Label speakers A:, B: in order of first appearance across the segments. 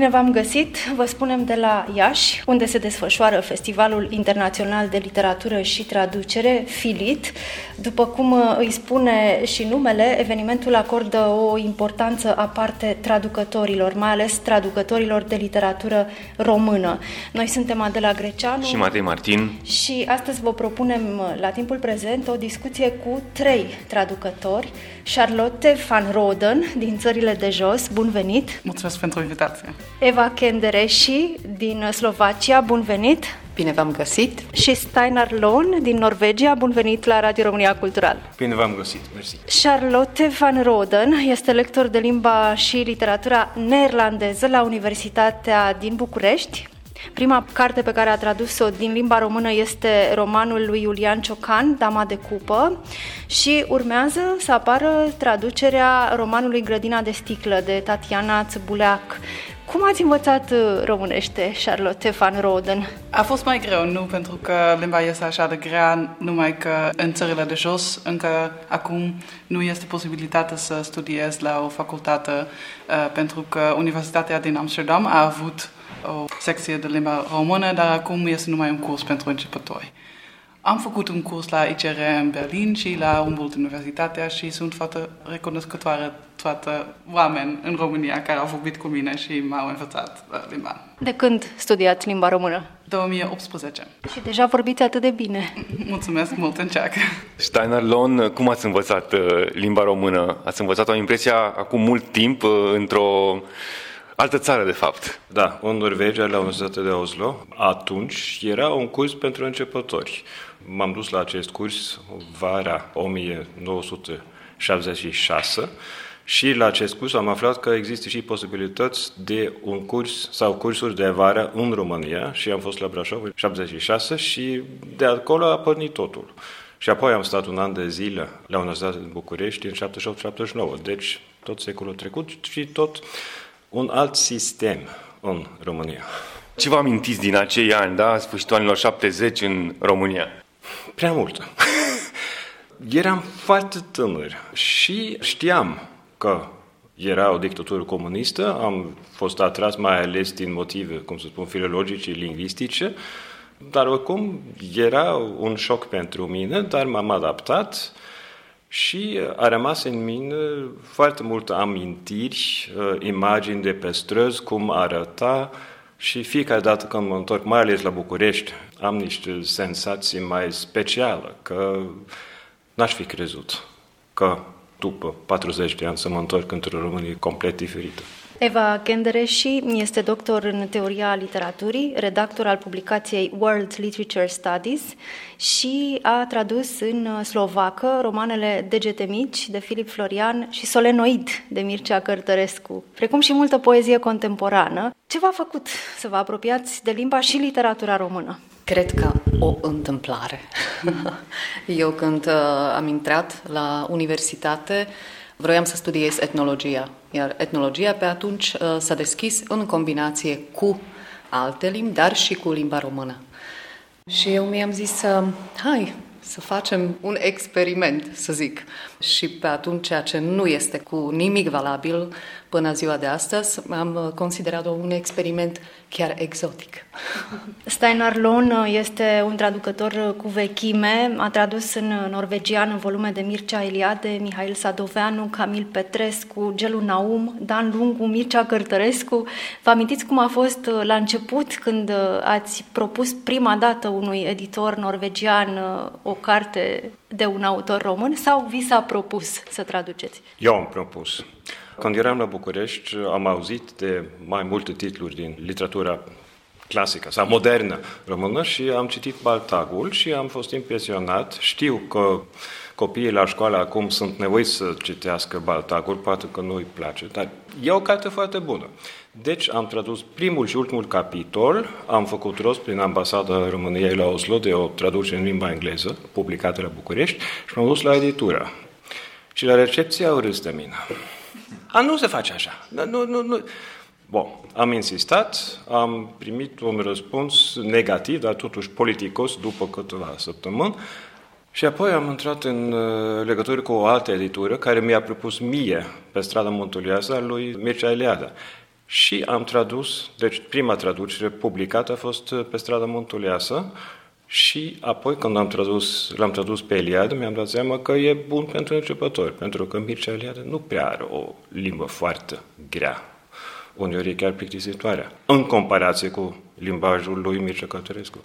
A: Bine v-am găsit! Vă spunem de la Iași, unde se desfășoară Festivalul Internațional de Literatură și Traducere, FILIT. După cum uh, îi spune și numele, evenimentul acordă o importanță aparte traducătorilor, mai ales traducătorilor de literatură română. Noi suntem Adela Greceanu
B: și Matei Martin
A: și astăzi vă propunem uh, la timpul prezent o discuție cu trei traducători. Charlotte van Roden din țările de jos, bun venit!
C: Mulțumesc pentru invitație!
A: Eva Kendereshi din Slovacia, bun venit!
D: Bine v-am găsit!
A: Și Steinar Lohn din Norvegia, bun venit la Radio România Cultural!
B: Bine v-am găsit, mersi!
A: Charlotte van Roden este lector de limba și literatura neerlandeză la Universitatea din București. Prima carte pe care a tradus-o din limba română este romanul lui Iulian Ciocan, Dama de cupă, și urmează să apară traducerea romanului Grădina de sticlă de Tatiana Țăbuleac. Cum ați învățat uh, românește, Charlotte van Roden?
C: A fost mai greu, nu pentru că limba este așa de grea, numai că în țările de jos încă acum nu este posibilitatea să studiezi la o facultate, uh, pentru că Universitatea din Amsterdam a avut o secție de limba română, dar acum este numai un curs pentru începători. Am făcut un curs la ICR în Berlin și la Humboldt Universitatea și sunt foarte recunoscătoare toate oameni în România care au vorbit cu mine și m-au învățat uh, limba.
A: De când studiați limba română?
C: 2018.
A: Și deja vorbiți atât de bine.
C: Mulțumesc mult, încearcă.
B: Steiner Lon, cum ați învățat uh, limba română? Ați învățat o impresia acum mult timp uh, într-o altă țară, de fapt.
E: Da, în Norvegia, la Universitatea de Oslo. Atunci era un curs pentru începători. M-am dus la acest curs vara 1976 și la acest curs am aflat că există și posibilități de un curs sau cursuri de vară în România și am fost la Brașov în 76 și de acolo a pornit totul. Și apoi am stat un an de zile la Universitatea din București în 78-79, deci tot secolul trecut și tot un alt sistem în România.
B: Ce vă amintiți din acei ani, da, sfârșitul anilor 70 în România?
E: Prea mult. Eram foarte tânăr și știam că era o dictatură comunistă, am fost atras mai ales din motive, cum să spun, filologice, lingvistice, dar oricum era un șoc pentru mine, dar m-am adaptat și a rămas în mine foarte multe amintiri, uh, imagini de pe străzi, cum arăta și fiecare dată când mă întorc, mai ales la București, am niște sensații mai speciale, că n-aș fi crezut că după 40 de ani să mă întorc într-o Românie complet diferită.
A: Eva Kendereshi este doctor în teoria literaturii, redactor al publicației World Literature Studies și a tradus în slovacă romanele Degete mici de Filip Florian și Solenoid de Mircea Cărtărescu, precum și multă poezie contemporană. Ce v-a făcut să vă apropiați de limba și literatura română?
D: Cred că o întâmplare. Eu când uh, am intrat la universitate, vroiam să studiez etnologia, iar etnologia pe atunci uh, s-a deschis în combinație cu alte limbi, dar și cu limba română. Și eu mi-am zis, uh, hai, să facem un experiment, să zic. Și pe atunci, ceea ce nu este cu nimic valabil până ziua de astăzi, am considerat-o un experiment chiar exotic.
A: Steinar Lohn este un traducător cu vechime, a tradus în norvegian în volume de Mircea Eliade, Mihail Sadoveanu, Camil Petrescu, Gelu Naum, Dan Lungu, Mircea Cărtărescu. Vă amintiți cum a fost la început când ați propus prima dată unui editor norvegian o carte de un autor român sau vi s-a propus să traduceți?
E: Eu am propus. Când eram la București, am auzit de mai multe titluri din literatura clasică sau modernă română și am citit Baltagul și am fost impresionat. Știu că copiii la școală acum sunt nevoiți să citească Baltagul, poate că nu îi place, dar e o carte foarte bună. Deci am tradus primul și ultimul capitol, am făcut rost prin ambasada României la Oslo de o traducere în limba engleză, publicată la București, și m-am dus la editură. Și la recepție au râs de mine. A, nu se face așa. Nu, nu, nu. Bun, am insistat, am primit un răspuns negativ, dar totuși politicos după câteva săptămâni. Și apoi am intrat în uh, legătură cu o altă editură care mi-a propus mie pe strada Montuliasa lui Mircea Eliada. Și am tradus, deci prima traducere publicată a fost uh, pe strada Montuliasa și apoi când am tradus, l-am tradus pe Eliade, mi-am dat seama că e bun pentru începători, pentru că Mircea Eliade nu prea are o limbă foarte grea uneori e chiar plictisitoare, în comparație cu limbajul lui Mircea Cătărescu.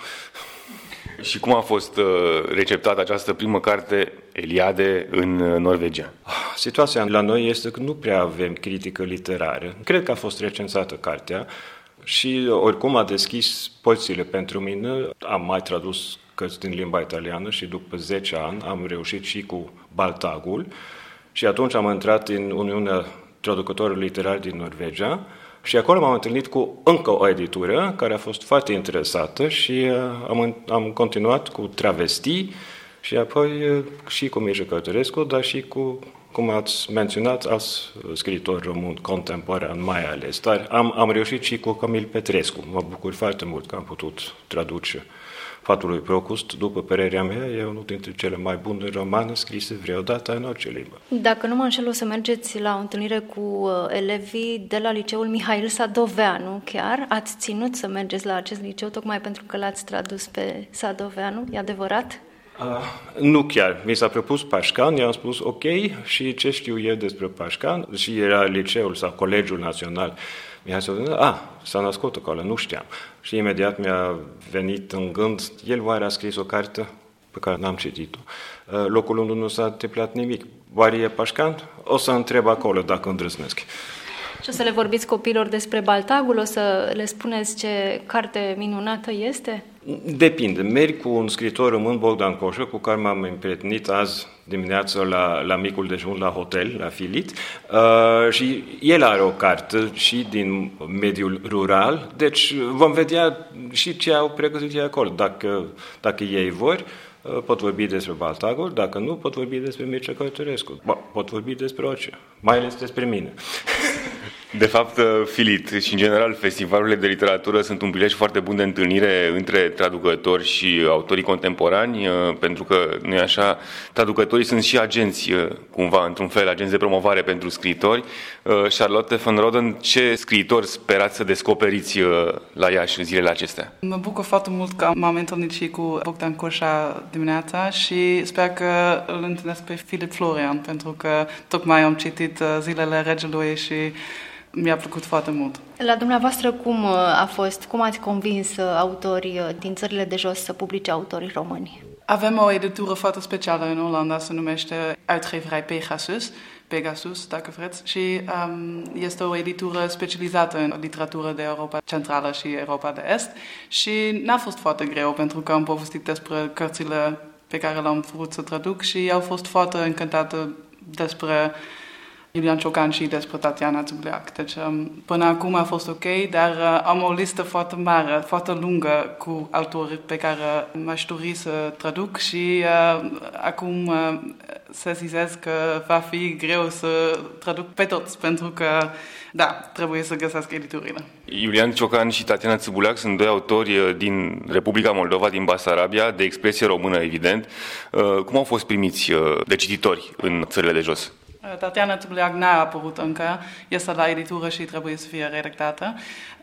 B: Și cum a fost uh, receptată această primă carte, Eliade, în uh, Norvegia?
E: Situația la noi este că nu prea avem critică literară. Cred că a fost recensată cartea și oricum a deschis porțile pentru mine. Am mai tradus cărți din limba italiană și după 10 ani am reușit și cu Baltagul și atunci am intrat în Uniunea Traducătorilor Literari din Norvegia și acolo m-am întâlnit cu încă o editură care a fost foarte interesată și uh, am, am continuat cu Travesti și apoi uh, și cu Mircea Căltărescu, dar și cu, cum ați menționat, alți scriitori români contemporan mai ales. Dar am, am reușit și cu Camil Petrescu. Mă bucur foarte mult că am putut traduce Fatului Procust, după părerea mea, e unul dintre cele mai bune romane scrise vreodată în orice limbă.
A: Dacă nu mă înșel, o să mergeți la o întâlnire cu uh, elevii de la liceul Mihail Sadoveanu, chiar? Ați ținut să mergeți la acest liceu tocmai pentru că l-ați tradus pe Sadoveanu, e adevărat?
E: Uh, nu chiar. Mi s-a propus Pașcan, i-am spus ok și ce știu eu despre Pașcan și era liceul sau colegiul național mi-a zis, a, ah, s-a născut acolo, nu știam. Și imediat mi-a venit în gând, el oare a scris o carte pe care n-am citit-o. Uh, locul unde nu s-a întâmplat nimic. Oare e Pașcan? O să întreb acolo dacă îndrăznesc.
A: Și o să le vorbiți copilor despre Baltagul? O să le spuneți ce carte minunată este?
E: Depinde. Merg cu un scriitor român, Bogdan Coșă, cu care m-am împrietenit azi dimineață la, la micul dejun la hotel, la Filit, uh, și el are o carte și din mediul rural, deci vom vedea și ce au pregătit ei acolo. Dacă, dacă ei vor, uh, pot vorbi despre Baltagul, dacă nu, pot vorbi despre Mircea Călătorescu. Pot vorbi despre orice, mai ales despre mine.
B: De fapt, uh, Filit și în general festivalurile de literatură sunt un prilej foarte bun de întâlnire între traducători și autorii contemporani, uh, pentru că, nu e așa, traducătorii sunt și agenți, uh, cumva, într-un fel, agenți de promovare pentru scriitori. Charlotte von Roden, ce scriitori sperați să descoperiți la Iași în zilele acestea?
C: Mă bucur foarte mult că m-am întâlnit și cu Bogdan Coșa dimineața și sper că îl întâlnesc pe Filip Florian, pentru că tocmai am citit Zilele Regelui și mi-a plăcut foarte mult.
A: La dumneavoastră cum uh, a fost? Cum ați convins uh, autorii uh, din țările de jos să publice autorii români?
C: Avem o editură foarte specială în Olanda, se numește Uitgeverij Pegasus, Pegasus, dacă vreți, și um, este o editură specializată în literatură de Europa Centrală și Europa de Est și n-a fost foarte greu pentru că am povestit despre cărțile pe care le-am vrut să traduc și au fost foarte încântată despre Iulian Ciocan și despre Tatiana Țubleac. Deci um, până acum a fost ok, dar uh, am o listă foarte mare, foarte lungă cu autori pe care m-aș dori să traduc și uh, acum uh, să zizez că va fi greu să traduc pe toți, pentru că, da, trebuie să găsesc editurile.
B: Iulian Ciocan și Tatiana Țăbuleac sunt doi autori uh, din Republica Moldova, din Basarabia, de expresie română, evident. Uh, cum au fost primiți de cititori în țările de jos?
C: Tatiana Țubliac n-a apărut încă, este la editură și trebuie să fie redactată.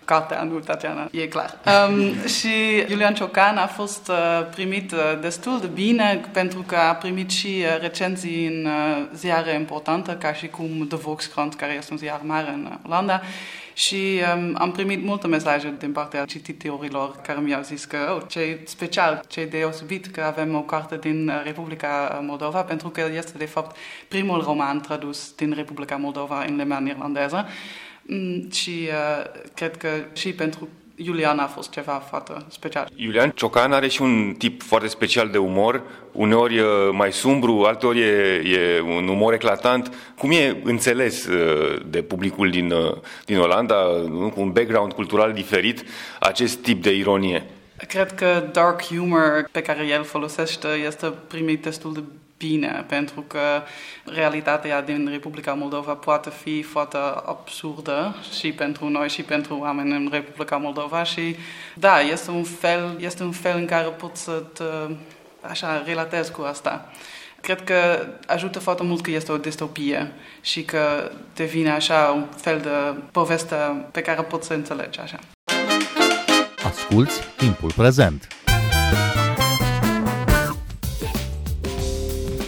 C: Cartea, nu Tatiana, e clar. Um, și Julian Ciocan a fost uh, primit uh, destul de bine pentru că a primit și uh, recenzii în uh, ziare importante, ca și cum The Volkskrant, care este un ziar mare în Olanda. Și um, am primit multe mesaje din partea cititorilor care mi-au zis că oh, ce special, ce deosebit că avem o carte din uh, Republica Moldova, pentru că este de fapt primul roman tradus din Republica Moldova în limba irlandeză. Mm, și uh, cred că și pentru Iulian a fost ceva foarte special.
B: Iulian Ciocan are și un tip foarte special de umor, uneori mai sumbru, alteori e, e un umor eclatant. Cum e înțeles de publicul din, din Olanda, cu un background cultural diferit, acest tip de ironie?
C: Cred că dark humor pe care el folosește este primit destul de bine, pentru că realitatea din Republica Moldova poate fi foarte absurdă și pentru noi și pentru oameni în Republica Moldova și da, este un fel, este un fel în care pot să te, așa relatez cu asta. Cred că ajută foarte mult că este o distopie și că devine așa un fel de poveste pe care poți să înțelegi așa.
F: Asculți timpul prezent!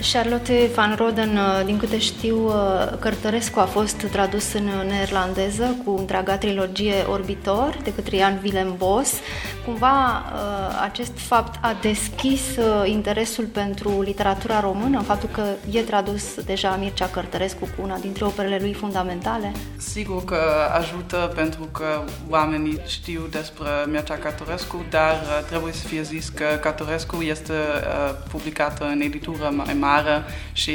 A: Charlotte Van Roden, uh, din câte știu, uh, Cărtărescu a fost tradus în neerlandeză cu întreaga trilogie Orbitor de către Ian Willem Bos. Cumva uh, acest fapt a deschis interesul pentru literatura română, faptul că e tradus deja Mircea Cărtărescu cu una dintre operele lui fundamentale?
C: Sigur că ajută pentru că oamenii știu despre Mircea Cărtărescu, dar trebuie să fie zis că Cărtărescu este publicată în editură mai mare mare și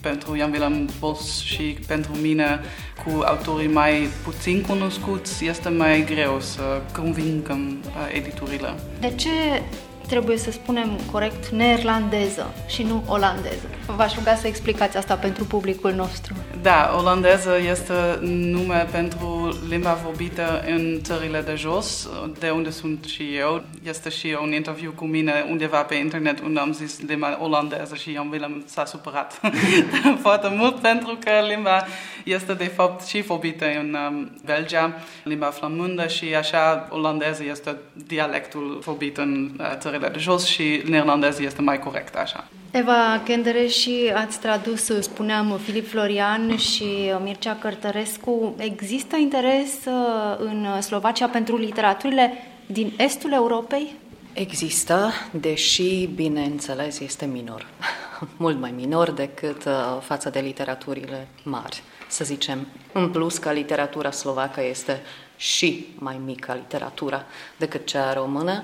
C: pentru Ian Willem Bos și pentru mine cu autorii mai puțin cunoscuți este mai greu să convingem uh, editurile.
A: De ce trebuie să spunem corect neerlandeză și nu olandeză. V-aș ruga să explicați asta pentru publicul nostru.
C: Da, olandeză este nume pentru limba vorbită în țările de jos, de unde sunt și eu. Este și un interviu cu mine undeva pe internet unde am zis limba olandeză și Jan Willem s-a supărat foarte mult pentru că limba este de fapt și vorbită în um, Belgia, limba flamandă și așa olandeză este dialectul vorbit în uh, țările țările de jos și neerlandeză este mai corect așa.
A: Eva Kendere și ați tradus, spuneam, Filip Florian și Mircea Cărtărescu. Există interes uh, în Slovacia pentru literaturile din estul Europei?
D: Există, deși, bineînțeles, este minor. Mult mai minor decât uh, față de literaturile mari, să zicem. În plus că literatura slovacă este și mai mică literatura decât cea română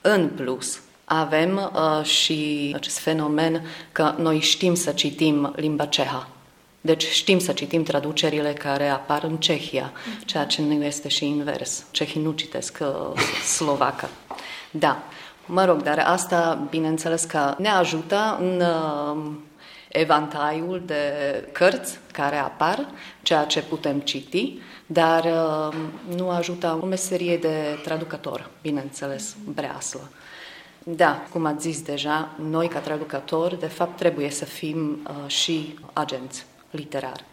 D: în plus, avem uh, și acest fenomen că noi știm să citim limba ceha. Deci știm să citim traducerile care apar în Cehia, ceea ce nu este și invers. Cehii nu citesc uh, slovacă. Da, mă rog, dar asta, bineînțeles că ne ajută în uh, evantaiul de cărți care apar, ceea ce putem citi, dar uh, nu ajută o meserie de traducător, bineînțeles, breaslă. Da, cum ați zis deja, noi ca traducători, de fapt, trebuie să fim uh, și agenți literari.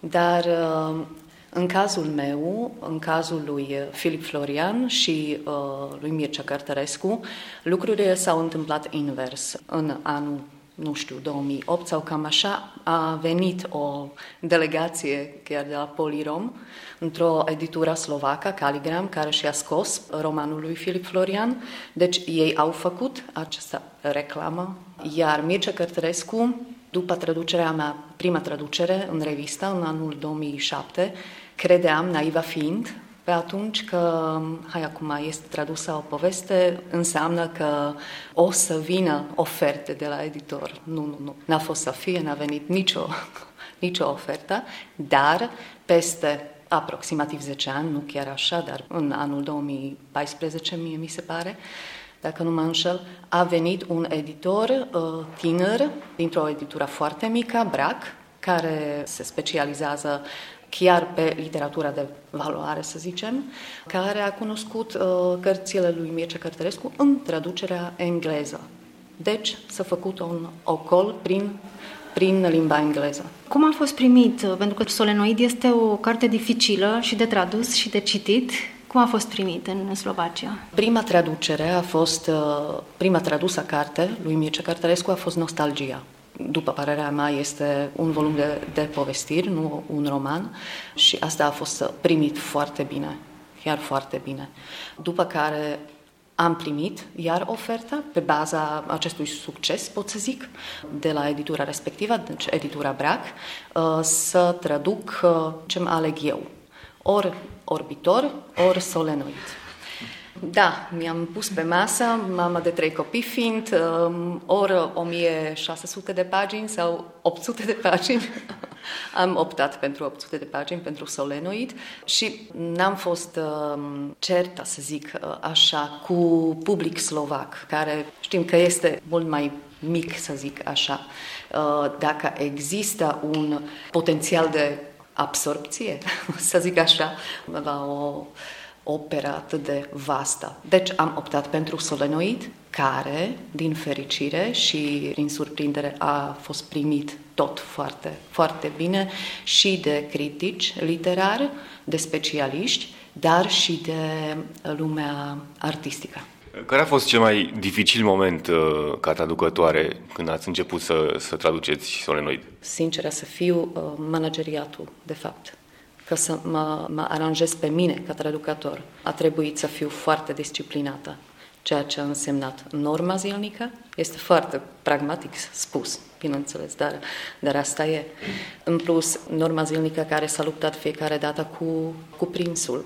D: Dar uh, în cazul meu, în cazul lui Filip Florian și uh, lui Mircea Cărtărescu, lucrurile s-au întâmplat invers. În anul nu știu, 2008 sau cam așa, a venit o delegație chiar de la Polirom într-o editură slovacă, Caligram, care și-a scos romanul lui Filip Florian. Deci ei au făcut această reclamă, iar Mircea Cărtărescu, după traducerea mea, prima traducere în revistă, în anul 2007, credeam, naiva fiind, pe atunci că, hai acum, este tradusă o poveste, înseamnă că o să vină oferte de la editor. Nu, nu, nu. N-a fost să fie, n-a venit nicio, nicio ofertă, dar peste aproximativ 10 ani, nu chiar așa, dar în anul 2014, mie mi se pare, dacă nu mă înșel, a venit un editor uh, tiner dintr-o editură foarte mică, BRAC, care se specializează chiar pe literatura de valoare, să zicem, care a cunoscut uh, cărțile lui Mircea Cărtărescu în traducerea engleză. Deci s-a făcut un ocol prin prin limba engleză.
A: Cum a fost primit? Pentru că Solenoid este o carte dificilă și de tradus și de citit. Cum a fost primit în Slovacia?
D: Prima traducere a fost, uh, prima tradusă carte lui Mircea Cărtărescu a fost Nostalgia după părerea mea, este un volum de, de povestiri, nu un roman, și asta a fost primit foarte bine, chiar foarte bine. După care am primit iar oferta pe baza acestui succes, pot să zic, de la editura respectivă, deci editura Brac, uh, să traduc uh, ce mă aleg eu. Ori orbitor, ori solenoid. Da, mi-am pus pe masă, mama de trei copii fiind, um, ori 1600 de pagini sau 800 de pagini. Am optat pentru 800 de pagini, pentru solenoid și n-am fost um, certă, să zic uh, așa, cu public slovac, care știm că este mult mai mic, să zic așa. Uh, dacă există un potențial de absorpție, să zic așa, la o opera atât de vastă. Deci am optat pentru solenoid, care, din fericire și din surprindere, a fost primit tot foarte, foarte bine și de critici literari, de specialiști, dar și de lumea artistică.
B: Care a fost cel mai dificil moment uh, ca traducătoare când ați început să, să traduceți solenoid?
D: Sinceră să fiu, uh, manageriatul, de fapt că să mă, mă aranjez pe mine ca traducător. A trebuit să fiu foarte disciplinată, ceea ce a însemnat norma zilnică. Este foarte pragmatic spus, bineînțeles, dar, dar asta e. În plus, norma zilnică care s-a luptat fiecare dată cu, cu prinsul,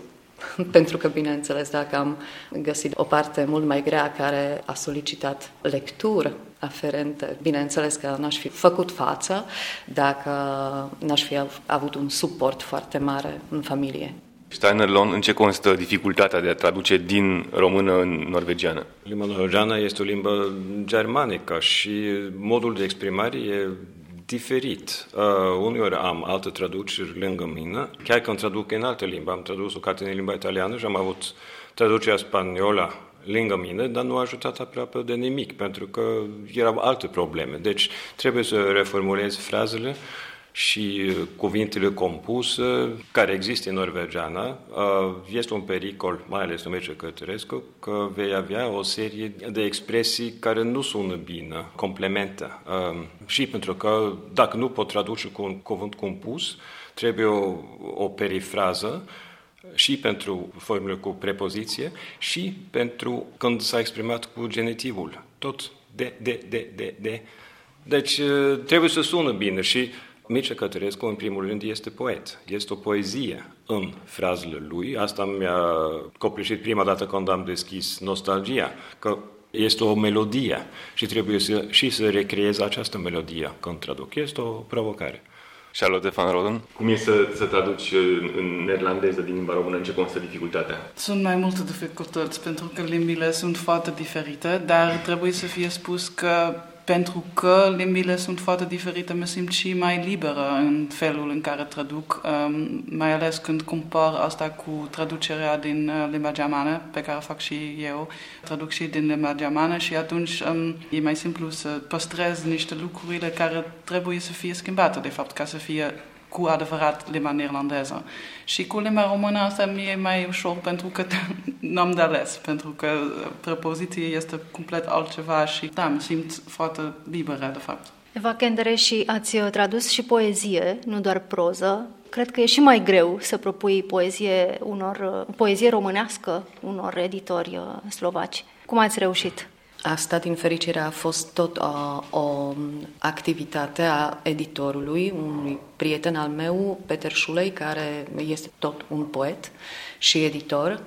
D: pentru că, bineînțeles, dacă am găsit o parte mult mai grea care a solicitat lectură aferente, bineînțeles că n-aș fi făcut față dacă n-aș fi avut un suport foarte mare în familie.
B: Steinerlon, în ce constă dificultatea de a traduce din română în norvegiană?
E: Limba norvegiană este o limbă germanică și modul de exprimare e diferit. Uh, uneori am alte traduceri lângă mine, chiar când traduc în alte limbi. Am tradus o carte în limba italiană și am avut traducerea spaniolă lângă mine, dar nu a ajutat aproape de nimic, pentru că erau alte probleme. Deci trebuie să reformulez frazele și uh, cuvintele compuse care există în norvegiană, uh, este un pericol, mai ales în Mircea Cătărescu, că vei avea o serie de expresii care nu sună bine, complementă. Uh, și pentru că dacă nu pot traduce cu un cuvânt compus, trebuie o, o perifrază și pentru formule cu prepoziție și pentru când s-a exprimat cu genitivul. Tot de, de, de, de, de. Deci trebuie să sună bine și Mircea Cătărescu, în primul rând, este poet. Este o poezie în frazele lui. Asta mi-a copleșit prima dată când am deschis Nostalgia, că este o melodie și trebuie să, și să recreez această melodie când traduc. Este o provocare.
B: Charlotte van Roden, cum e să, să traduci în, în neerlandeză din limba română? În ce constă dificultatea?
C: Sunt mai multe dificultăți, pentru că limbile sunt foarte diferite, dar trebuie să fie spus că pentru că limbile sunt foarte diferite, mă simt și mai liberă în felul în care traduc, um, mai ales când compar asta cu traducerea din uh, limba germană, pe care fac și eu, traduc și din limba germană și atunci um, e mai simplu să păstrez niște lucrurile care trebuie să fie schimbate, de fapt, ca să fie cu adevărat limba neerlandeză. Și cu limba română asta mi-e mai ușor pentru că n-am de ales, pentru că prepoziție este complet altceva și da, mă simt foarte liberă, de fapt.
A: Eva Kendere, și ați tradus și poezie, nu doar proză. Cred că e și mai greu să propui poezie, unor, poezie românească unor editori uh, slovaci. Cum ați reușit?
D: Asta, din fericire, a fost tot uh, o activitate a editorului, unui prieten al meu, Peter Șulei, care este tot un poet și editor,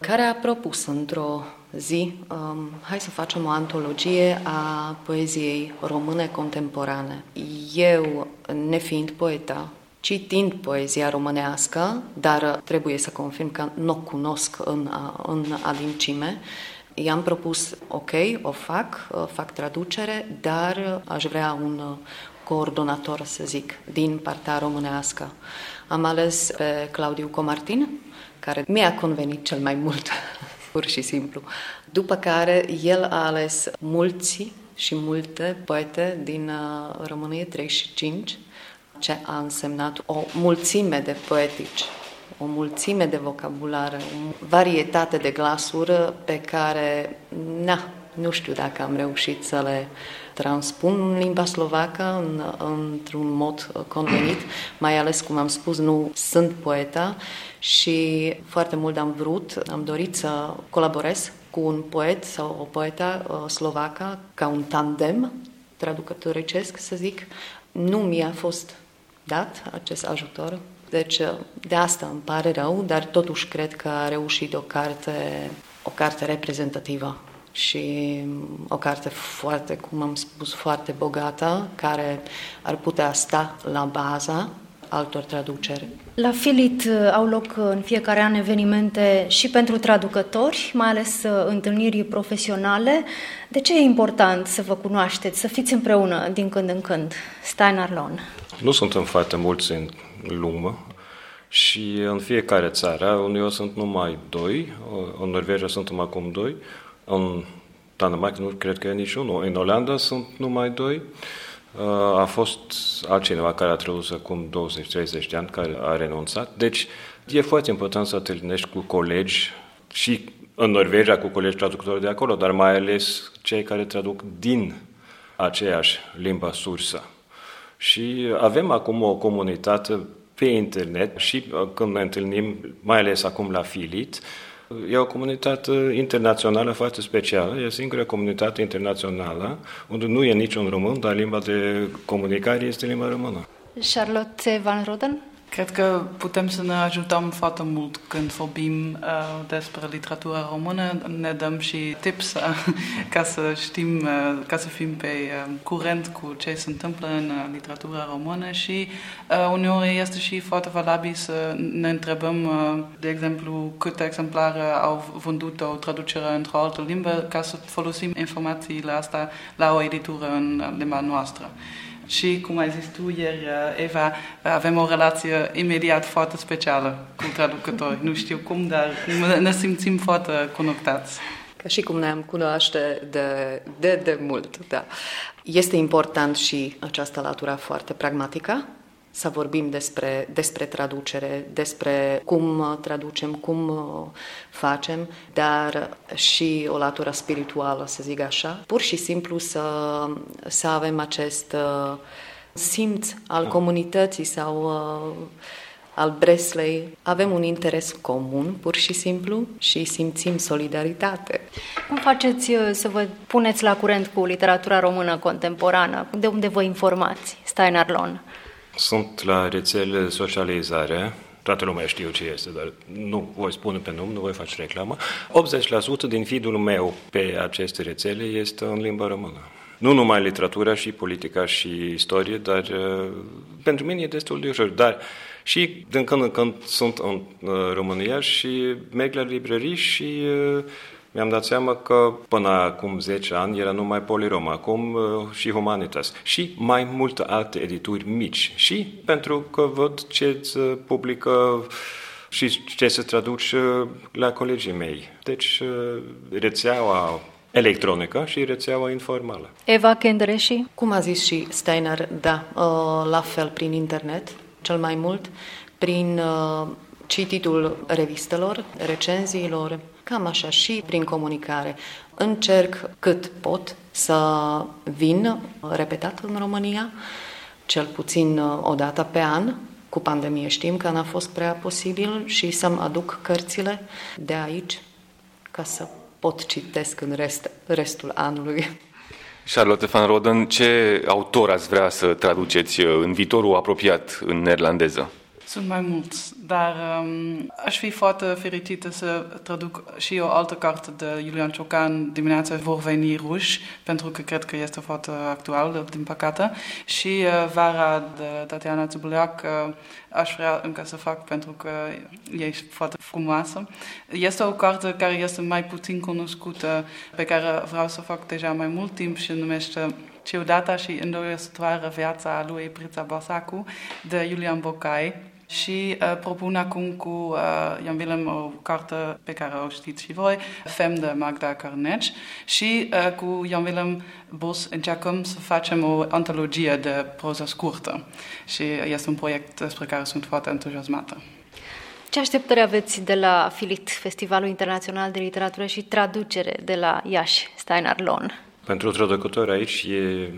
D: care a propus într-o zi, um, hai să facem o antologie a poeziei române contemporane. Eu, nefiind poeta, citind poezia românească, dar trebuie să confirm că nu o cunosc în, în adâncime, I-am propus, ok, o fac, fac traducere, dar aș vrea un coordonator, să zic, din partea românească. Am ales pe Claudiu Comartin, care mi-a convenit cel mai mult, pur și simplu. După care el a ales mulți și multe poete din uh, România 35, ce a însemnat o mulțime de poetici o mulțime de vocabulare, o varietate de glasuri pe care, na, nu știu dacă am reușit să le transpun în limba slovacă în, într-un mod convenit, mai ales, cum am spus, nu sunt poeta și foarte mult am vrut, am dorit să colaborez cu un poet sau o poeta uh, slovacă ca un tandem traducătoricesc, să zic. Nu mi-a fost dat acest ajutor deci de asta îmi pare rău, dar totuși cred că a reușit o carte o carte reprezentativă și o carte foarte, cum am spus, foarte bogată, care ar putea sta la baza altor traduceri.
A: La Filit uh, au loc uh, în fiecare an evenimente și pentru traducători, mai ales uh, întâlniri profesionale. De ce e important să vă cunoașteți, să fiți împreună din când în când? Steinar Lon.
E: Nu suntem foarte mulți în lume și în fiecare țară, uneori sunt numai doi, în Norvegia suntem acum doi, în Danemarca nu cred că e niciunul, în Olanda sunt numai doi, a fost altcineva care a tradus acum 20-30 de ani, care a renunțat. Deci e foarte important să te întâlnești cu colegi și în Norvegia cu colegi traducători de acolo, dar mai ales cei care traduc din aceeași limba sursă. Și avem acum o comunitate pe internet și când ne întâlnim, mai ales acum la Filit, E o comunitate internațională foarte specială, e singura comunitate internațională unde nu e niciun român, dar limba de comunicare este limba română.
A: Charlotte Van Roden?
C: Cred că putem să ne ajutăm foarte mult când vorbim uh, despre literatura română, ne dăm și tips uh, ca să știm, uh, ca să fim pe uh, curent cu ce se întâmplă în uh, literatura română și uh, uneori este și foarte valabil să ne întrebăm, uh, de exemplu, câte exemplare au vândut o traducere într-o altă limbă ca să folosim informațiile astea la o editură în limba noastră. Și, cum ai zis tu ieri, uh, Eva, avem o relație imediat foarte specială cu traducători. Nu știu cum, dar ne simțim foarte conectați.
D: Ca și cum ne-am cunoaște de, de, de mult, da. Este important și această latura foarte pragmatică să vorbim despre, despre traducere, despre cum traducem, cum uh, facem, dar și o latură spirituală, să zic așa. Pur și simplu să, să avem acest uh, simț al da. comunității sau uh, al Breslei, avem un interes comun, pur și simplu, și simțim solidaritate.
A: Cum faceți să vă puneți la curent cu literatura română contemporană? De unde vă informați, Steiner Lon?
E: Sunt la rețele de socializare, toată lumea știe ce este, dar nu voi spune pe nume, nu voi face reclamă. 80% din feed meu pe aceste rețele este în limba română. Nu numai literatura și politica și istorie, dar uh, pentru mine e destul de ușor. Dar și din când în când sunt în uh, România și merg la librării și uh, mi-am dat seama că până acum 10 ani era numai Polirom, acum uh, și Humanitas și mai multe alte edituri mici. Și pentru că văd ce se publică și ce se traduce la colegii mei. Deci uh, rețeaua electronică și rețeaua informală.
A: Eva Kendreși?
D: Cum a zis și Steiner, da, uh, la fel prin internet, cel mai mult, prin cititul revistelor, recenziilor, cam așa și prin comunicare. Încerc cât pot să vin repetat în România, cel puțin uh, o dată pe an, cu pandemie știm că n-a fost prea posibil și să-mi aduc cărțile de aici ca să pot citesc în rest, restul anului.
B: Charlotte van Roden, ce autor ați vrea să traduceți uh, în viitorul apropiat în neerlandeză?
C: Sunt mai mulți, dar um, aș fi foarte fericită să traduc și o altă carte de Julian Ciocan, Dimineața vor veni ruși, pentru că cred că este foarte actual, din păcate. Și uh, Vara de Tatiana Zubuleac uh, aș vrea încă să fac pentru că e foarte frumoasă. Este o carte care este mai puțin cunoscută, pe care vreau să fac deja mai mult timp și numește Ciudata și îndoiositoare viața lui Prița Basacu de Julian Bocai și uh, propun acum cu uh, Jan Willem o carte pe care o știți și voi, Fem de Magda Carneci și uh, cu Jan Willem Bos încercăm să facem o antologie de proză scurtă și este un proiect despre care sunt foarte entuziasmată.
A: Ce așteptări aveți de la FILIT, Festivalul Internațional de Literatură și Traducere de la Iași, Steinar Lon?
E: Pentru traducători aici e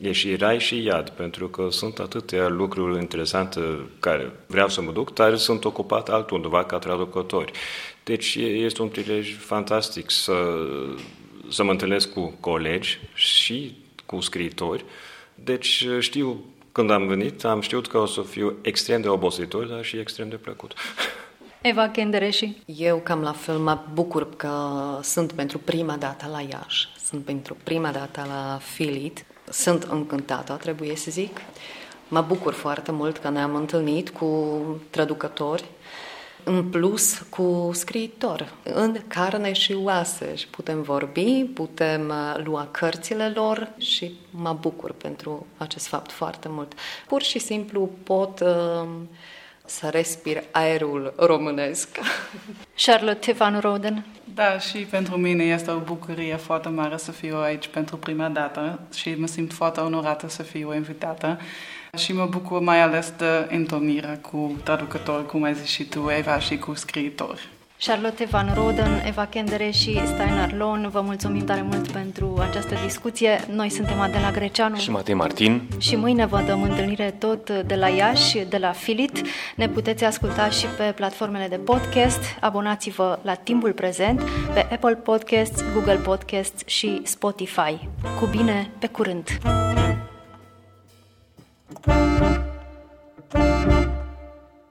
E: E și rai și iad, pentru că sunt atâtea lucruri interesante care vreau să mă duc, dar sunt ocupat altundeva ca traducători. Deci este un prilej fantastic să, să mă întâlnesc cu colegi și cu scriitori. Deci știu, când am venit, am știut că o să fiu extrem de obositor, dar și extrem de plăcut.
A: Eva Kendereși.
D: Eu cam la fel mă bucur că sunt pentru prima dată la Iași, sunt pentru prima dată la Filit. Sunt încântată, trebuie să zic. Mă bucur foarte mult că ne-am întâlnit cu traducători în plus cu scriitor, în carne și oase și putem vorbi, putem uh, lua cărțile lor și mă bucur pentru acest fapt foarte mult. Pur și simplu pot uh, să respir aerul românesc.
A: Charlotte Van Roden.
C: Da, și pentru mine este o bucurie foarte mare să fiu aici pentru prima dată și mă simt foarte onorată să fiu invitată. Și mă bucur mai ales de întâlnirea cu traducători, cum ai zis și tu, Eva, și cu scriitori.
A: Charlotte Van Roden, Eva Kendere și Steinar Lon, vă mulțumim tare mult pentru această discuție. Noi suntem Adela Greceanu
B: și Matei Martin
A: și mâine vă dăm întâlnire tot de la Iași, de la Filit. Ne puteți asculta și pe platformele de podcast. Abonați-vă la Timpul Prezent pe Apple Podcasts, Google Podcasts și Spotify. Cu bine, pe curând! thank you